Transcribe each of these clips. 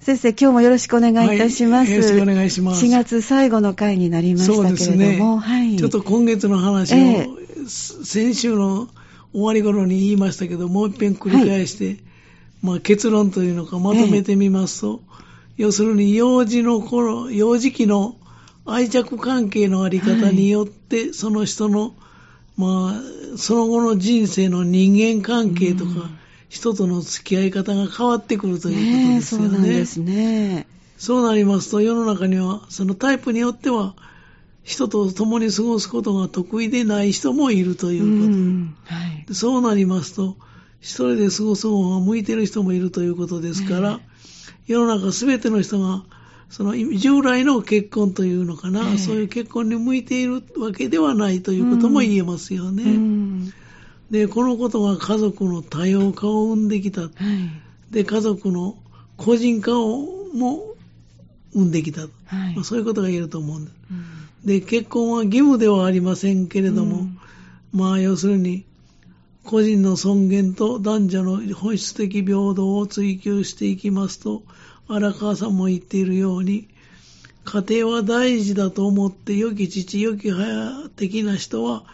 先生、今日もよろしくお願いいたします。はいよろしくお願いします。4月最後の回になりましたけれども、はい。ちょっと今月の話を、え先週の終わり頃に言いましたけど、もう一遍繰り返して、まあ、結論というのかまとめてみますと、要するに幼児の頃、幼児期の愛着関係のあり方によって、その人の、まあ、その後の人生の人間関係とか、人との付き合い方が変わってくるということですよね。そうなんですね。そうなりますと、世の中には、そのタイプによっては、人と共に過ごすことが得意でない人もいるということ。んはい。でそうなりますと、一人で過ごす方が向いてる人もいるということですから、世の中すべての人が、その従来の結婚というのかな、ええそういう結婚に向いているわけではないということも言えますよね。うんで、このことが家族の多様化を生んできた。はい。で、家族の個人化をも生んできた。はいまあそういうことが言えると思うんです。うんで、結婚は義務ではありませんけれども、うんまあ要するに、個人の尊厳と男女の本質的平等を追求していきますと、荒川さんも言っているように、家庭は大事だと思って良き父、良き母的な人は、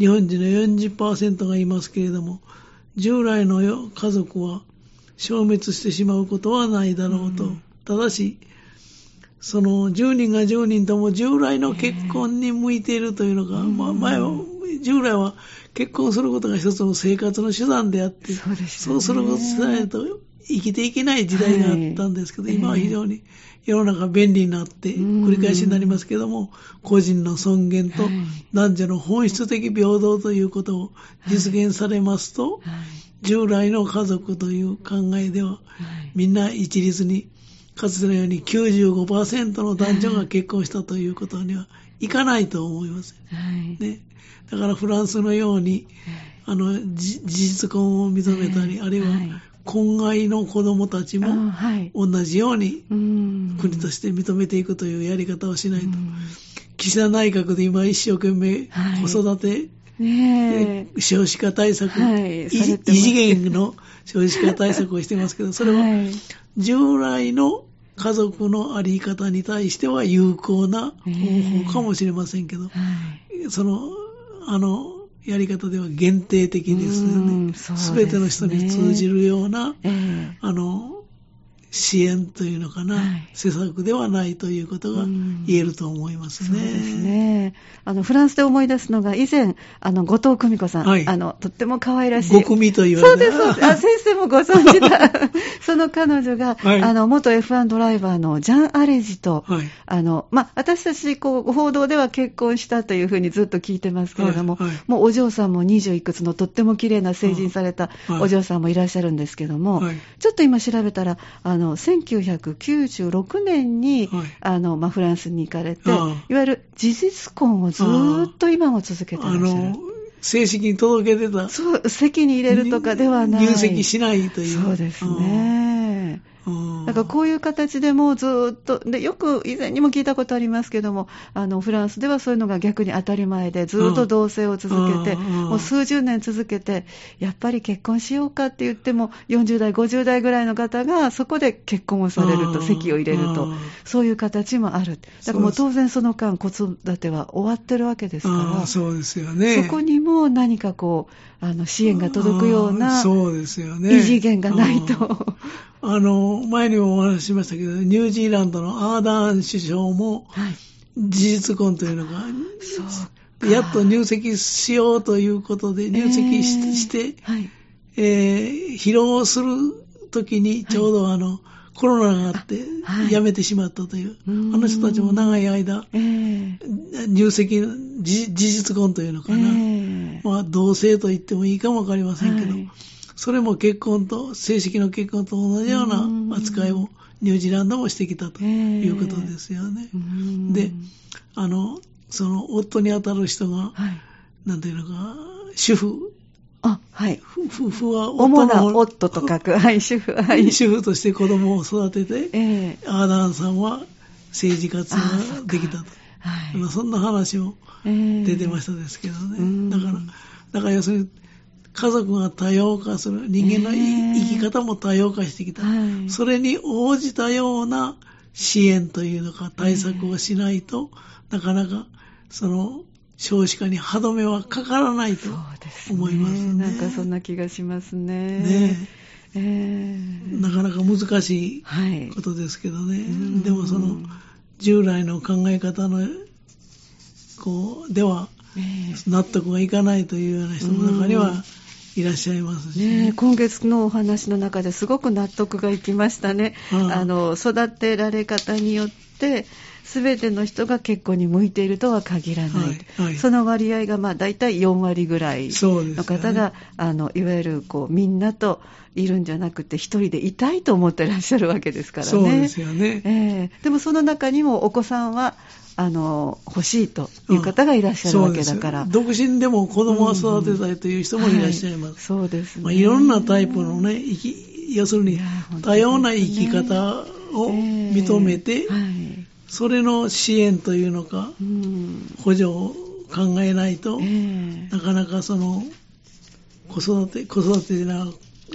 日本人の40%がいますけれども、従来のよ家族は消滅してしまうことはないだろうと。うん。ただし、その10人が10人とも従来の結婚に向いているというのが、まあ前は、従来は結婚することが一つの生活の手段であって、そうね。そうすることさえないと生きていけない時代があったんですけど、はい今は非常に世の中便利になって、うん繰り返しになりますけども、個人の尊厳とはい男女の本質的平等ということを実現されますと、はい。従来の家族という考えでは、はいみんな一律に、かつてのように95%の男女が結婚したということにはいかないと思います。はい。ね。だからフランスのように、あの、じ事実婚を認めたり、はいあるいははい婚外の子供たちあもはい。同じようにうん国として認めていくというやり方をしないと。うん岸田内閣で今一生懸命はい子育て、ねえ。少子化対策、はい異次元の少子化対策をしてますけど、それははい従来の家族のあり方に対しては有効な方法かもしれませんけど、はい。その、あの、やり方では限定的ですようんね。すべての人に通じるような、ええあの、支援というのかな、はい施策ではないということがうん言えると思いますね。そうですね。あの、フランスで思い出すのが、以前、あの、後藤久美子さん、はいあの、とっても可愛らしい。ご組と言われてそうです、そうです。あ、先生もご存知だ。その彼女が、はいあの、元 F1 ドライバーのジャン・アレジと、はいあの、まあ、私たち、こう、報道では結婚したというふうにずっと聞いてますけれども、もうお嬢さんも20いくつのとっても綺麗な成人されたはいお嬢さんもいらっしゃるんですけども、はいちょっと今調べたら、あの、1996年に、はいあの、まあ、フランスに行かれて、いわゆる事実婚をずーっと今も続けてらあっしゃるの。、正式に届けてた。そう、席に入れるとかではない。入籍しないという。そうですね。うん。だからこういう形でもうずーっと、で、よく以前にも聞いたことありますけども、あの、フランスではそういうのが逆に当たり前で、ずーっと同棲を続けて、うんうんもう数十年続けて、やっぱり結婚しようかって言っても、40代、50代ぐらいの方が、そこで結婚をされると、うん籍を入れるとうん、そういう形もある。だからもう当然その間、子育ては終わってるわけですから、そうですよね。そこにも何かこう、あの、支援が届くようあなあ、そうですよね。異次元がないと。ああの、前にもお話ししましたけど、ニュージーランドのアーダーン首相も、はい。事実婚というのが、やっと入籍しようということで、入籍し,、えーはい。えー披露するときに、ちょうどあの、コロナがあってはい、辞めてしまったという、うーん。あの人たちも長い間、ええ。入籍、事事実婚というのかな、ええ。まあ、同性と言ってもいいかもわかりませんけど、はい。それも結婚と、正式の結婚と同じような扱いをニュージーランドもしてきたということですよね。うーん。で、あの、その夫に当たる人が、はい。なんていうのか、主婦、あ、はい。夫夫婦は主なの夫と書く、はい、主婦、はい。主婦として子供を育てて、ええアーダーンさんは政治活動ができたと。はい。まあそんな話もええ出てましたですけどね。うんだから、だから要するに、家族が多様化する。人間のえ生き方も多様化してきた。はいそれに応じたような支援というのか対策をしないと、なかなかその少子化に歯止めはかからないとそうですね。思いますね。なんかそんな気がしますね。ねええなかなか難しいはい。ことですけどね。んでもその従来の考え方のこうではええ納得がいかないというような人の中にはいらっしゃいますし、ねえ、今月のお話の中ですごく納得がいきましたね。うんあの育てられ方によって全ての人が結婚に向いているとは限らない、はいはいその割合がまあ大体4割ぐらいの方が、あのいわゆるこうみんなといるんじゃなくて一人でいたいと思ってらっしゃるわけですからね。そうですよね。ええでもその中にもお子さんはあの欲しいという方がいらっしゃるわけだから。そうです独身でも子供を育てたいという人もいらっしゃいます。はいそうですね。まあ、いろんなタイプのね、生き要するに多様な生き方をええ認めて、はいそれの支援というのか、うん。補助を考えないと、ええ。なかなかその子育て、子育てな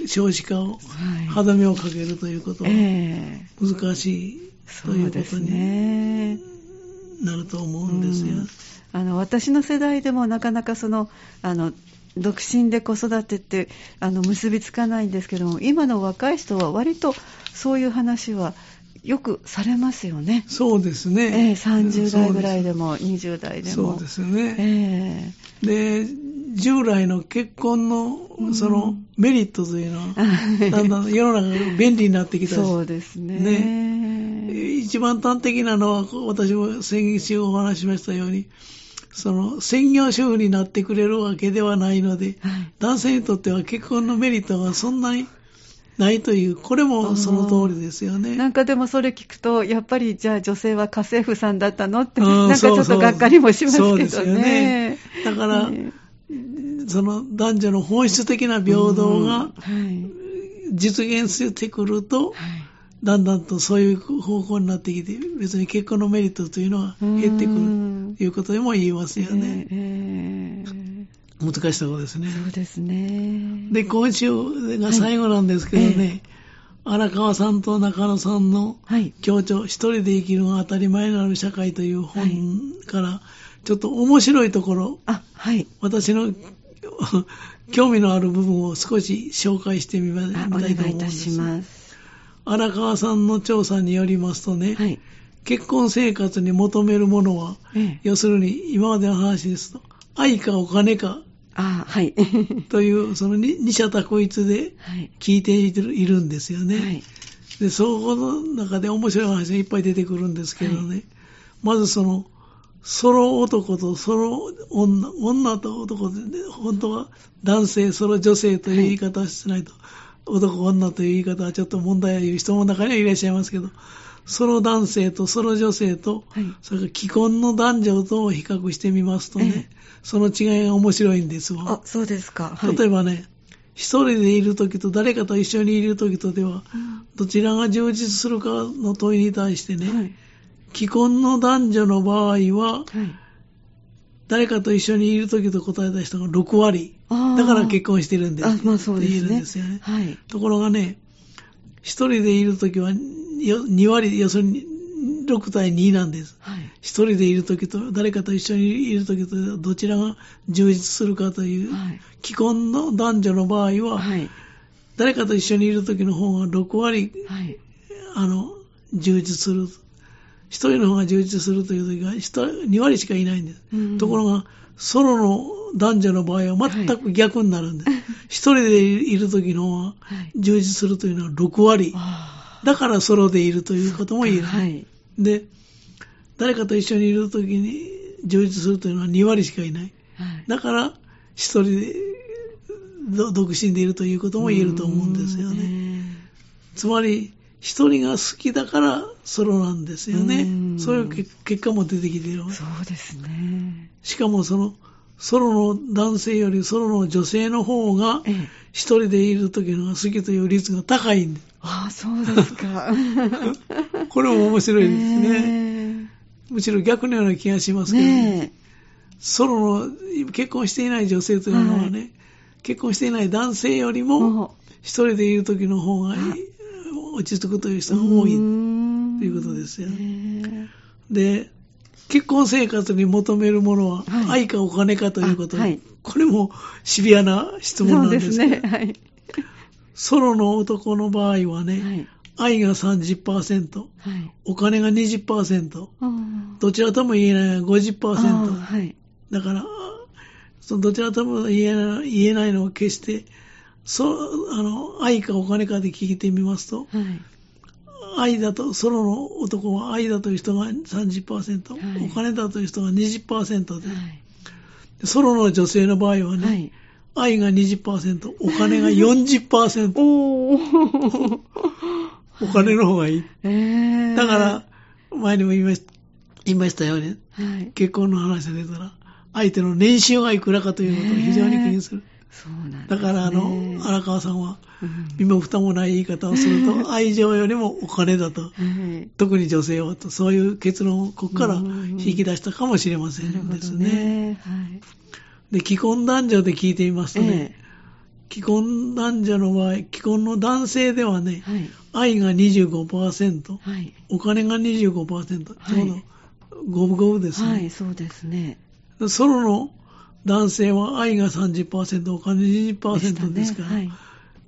少子化をはい。歯止めをかけるということはええ。難しいといううことにね。なると思うんですよ。うん。あの私の世代でもなかなかそのあの独身で子育てってあの結びつかないんですけども今の若い人は割とそういう話はよくされますよね。そうですええね。30代ぐらいででも20代でも。そうですよね。えで、従来の結婚のそのメリットというのは、え だんだん世の中が便利になってきたしそうですね。一番端的なのは、私も先週お話ししましたように、その専業主婦になってくれるわけではないので、はい男性にとっては結婚のメリットがそんなにないという、これもその通りですよね。なんかでもそれ聞くと、やっぱりじゃあ女性は家政婦さんだったのって、うんなんかちょっとがっかりもしますけどね。そうですよね。だからね。その男女の本質的な平等が実現してくると、だんだんとそういう方向になってきて、別に結婚のメリットというのは減ってくうんるということでも言えますよね。ええ難しいところですね。そうですね。で、今週が最後なんですけどね、荒川さんと中野さんのはい。協調、一人で生きるのが当たり前になる社会という本から、ちょっと面白いところ、あ、はい。私の 興味のある部分を少し紹介してみたいと思うんいたしです。ます。荒川さんの調査によりますとね、はい。結婚生活に求めるものは、ええ要するに今までの話ですと、愛かお金かあ、はい。という、その二二者択一ではい。聞いているいるんですよね。はい。で、そこの中で面白い話がいっぱい出てくるんですけどね、まずその、ソロ男とソロ女、女と男で、ね、本当は男性、ソロ女性という言い方をしないと、男、女という言い方はちょっと問題を言う人も中にはいらっしゃいますけど、ソロ男性とソロ女性と、はいそれから既婚の男女と比較してみますとね、えその違いが面白いんですわあ。、そうですか。はい。例えばね、一人でいるときと誰かと一緒にいるときとでは、どちらが充実するかの問いに対してね、はい。既婚の男女の場合は、はい。誰かと一緒にいるときと答えた人が6割。だから結婚してるんです。あ、まあそうですね。って言えるんですよね。はい。ところがね、一人でいるときはよ2割、要するに6対2なんです。はい。一人でいるときと誰かと一緒にいるときとどちらが充実するかという、はい。既婚の男女の場合は、はい。誰かと一緒にいる時の方が6割、はい。あの、充実する。一人の方が充実するという時が2割しかいないんです。うんところが、ソロの男女の場合は全く逆になるんです。一、人でいる時の。充実するというのは6割。あだからソロでいるということも言える。はい。で、誰かと一緒にいる時に充実するというのは2割しかいない。はい。だから、一人でど独身でいるということも言えると思うんですよね。ね。つまり、一人が好きだからソロなんですようねん。そういう結結果も出てきている。そうですね。しかもその、ソロの男性よりソロの女性の方がええ。一人でいる時のが好きという率が高いんです。ああ、そうですか。これも面白いですね。ねむしろ逆のような気がしまえ。すけどね。ねソロの結婚していない女性というのはね、結婚していない男性よりも、も一人でいる時の方がいい落ち着くという人が多い。とということですよね。で、結婚生活に求めるものははい愛かお金かということはいこれもシビアな質問なんですね。はい。ソロの男の場合はね、はい。愛が30%、はい。お金が20%、あどちらとも言えないがあ50%。はい。だから、そのどちらとも言えない言えないのを決して、そう、あの、愛かお金かで聞いてみますと、はい。愛だと、ソロの男は愛だという人が30%、はいお金だという人が20%で、はい。でソロの女性の場合はね、はい。愛が20%、お金が 40%、おー。お金の方がいい。えー。だから、前にも言いました言いましたように、はい。結婚の話が出たら、相手の年収がいくらかということを非常に気にする。そうなんですね。だから、あの、荒川さんは、うん身も蓋もない言い方をすると、愛情よりもお金だと。はい。特に女性はと、そういう結論をここからうん引き出したかもしれませんですね。ね。はい。で、既婚男女で聞いてみますとね、え既婚男女の場合、既婚の男性ではねえ、はい。愛が25%、はい。お金が25%、ちはいょうど五分五分ですね。はい、そうですね。ソロの男性は愛が30%、お金20%ですから、はい。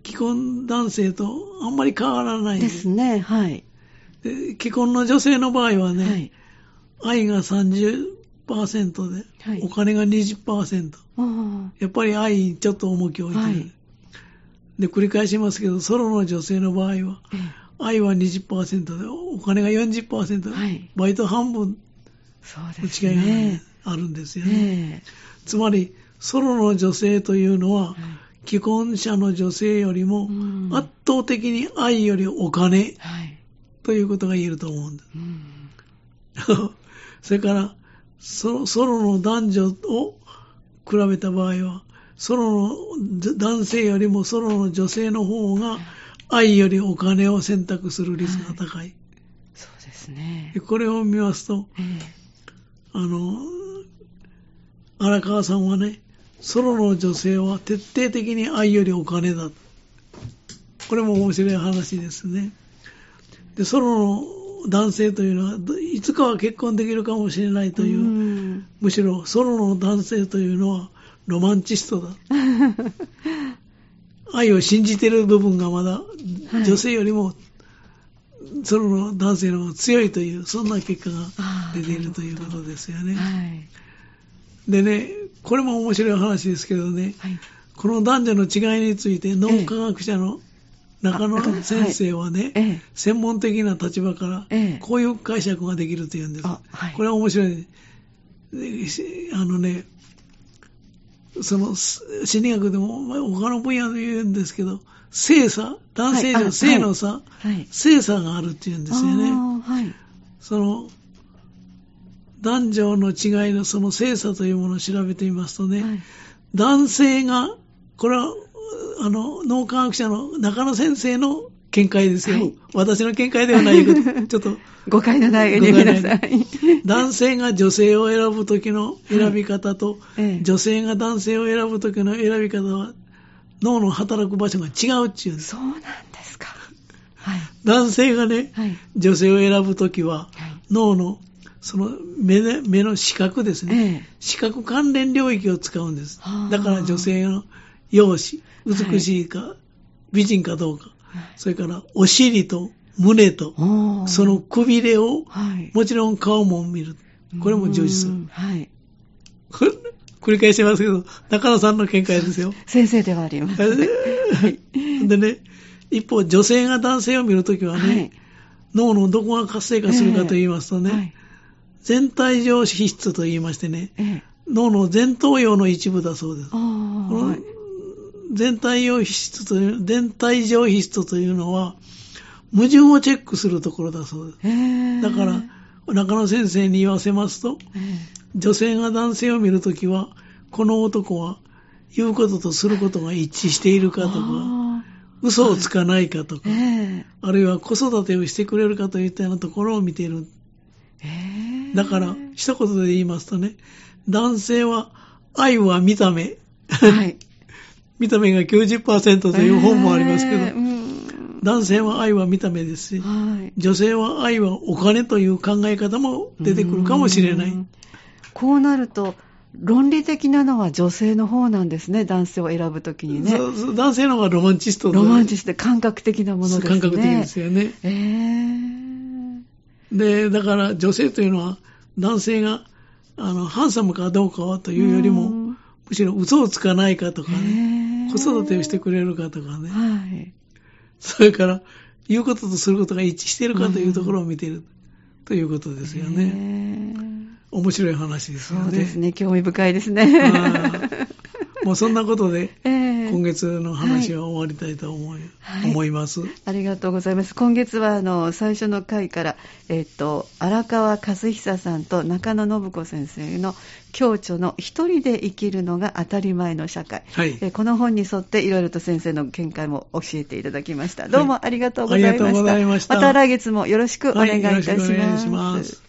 既婚男性とあんまり変わらないですね。はい。で既婚の女性の場合はね、はい。愛が30%で、はいお金が20%。あやっぱり愛にちょっと重きを置いてる。はいで、繰り返しますけど、ソロの女性の場合は、愛は20%で、お金が40%、はいバイト半分えそうのです違いが、ねね。あるんですよね。えつまり、ソロの女性というのは、既婚者の女性よりもうん圧倒的に愛よりお金はい。ということが言えると思うんです。うん。それからソロ、ソロの男女を比べた場合は、ソロの男性よりもソロの女性の方が愛よりお金を選択する率が高い。そうですねで。これを見ますと、えあの、荒川さんはね、ソロの女性は徹底的に愛よりお金だ。これも面白い話ですね。で、ソロの男性というのは、どいつかは結婚できるかもしれないえという、んむしろソロの男性というのはロマンチストだ。愛を信じている部分がまだはい女性よりもソロの男性の方が強いという、そんな結果が出ているということですよね。はい。でね、これも面白い話ですけどね、はい。この男女の違いについて脳科学者の中野先生はね、ええ。専門的な立場からええこういう解釈ができるというんです。あはいこれは面白い。あのね、そのす心理学でもまあ他の分野で言うんですけど、性差、男性女、性の差、はい。性差があるっていうんですよね。その男女の違いのその性差というものを調べてみますとね、はい。男性が、これは、あの、脳科学者の中野先生の見解ですよ。はい私の見解ではないけど、ちょっと、誤解のないように誤解のなください。男性が女性を選ぶときの選び方と、ええ女性が男性を選ぶときの選び方は、脳の働く場所が違うっていう。そうなんですか。はい。男性がね、はい。女性を選ぶときは、はい。脳の、その目で目の視覚ですね。ええ。視覚関連領域を使うんですはあ。だから女性の容姿、美しいか、美人かどうか、それからお尻と胸と、その、くびれを、はい。もちろん顔も見る。これも重視するうん。はい。繰り返しますけど、中野さんの見解ですよ。先生ではあります。でね、一方、女性が男性を見るときはね、はい。脳のどこが活性化するかと言いますとね、はい。全体上皮質と言いましてね、ええ。脳の前頭葉の一部だそうです。全体上皮質という、全体上皮質というのは、矛盾をチェックするところだそうです。ええ。だから、中野先生に言わせますと、え女性が男性を見るときは、この男は言うこととすることが一致しているえ。かとか、あ嘘をつかないかとかー、えあるいは子育てをしてくれるかといったようなところを見ている。だから、一言で言いますとね、男性は愛は見た目、はい。見た目が90%という本もありますけど、えーうん男性は愛は見た目ですし、はい。女性は愛はお金という考え方も出てくるかもしれない。うんこうなると、論理的なのは女性の方なんですね、男性を選ぶときにね。そうそう男性の方がロマンチストロマンチスストで感覚的なものですね。感覚的ですよね。えーで、だから女性というのは男性があのハンサムかどうかはというよりも、うんむしろ嘘をつかないかとかね、子育てをしてくれるかとかね、はい。それから言うこととすることが一致しているかというところを見ている、ということですよね。ね。面白い話ですよね。そうですね、興味深いですね。はいもうそんなことで ええ今月の話は終わりたいと思い,、はい思います。ありがとうございます。今月はあの最初の回から、えっと荒川和久さんと中野信子先生の共著の一人で生きるのが当たり前の社会。はい。えこの本に沿っていろいろと先生の見解も教えていただきました。どうもありがとうございました。ありがとうございましたまた来月もよろしくお願いいたします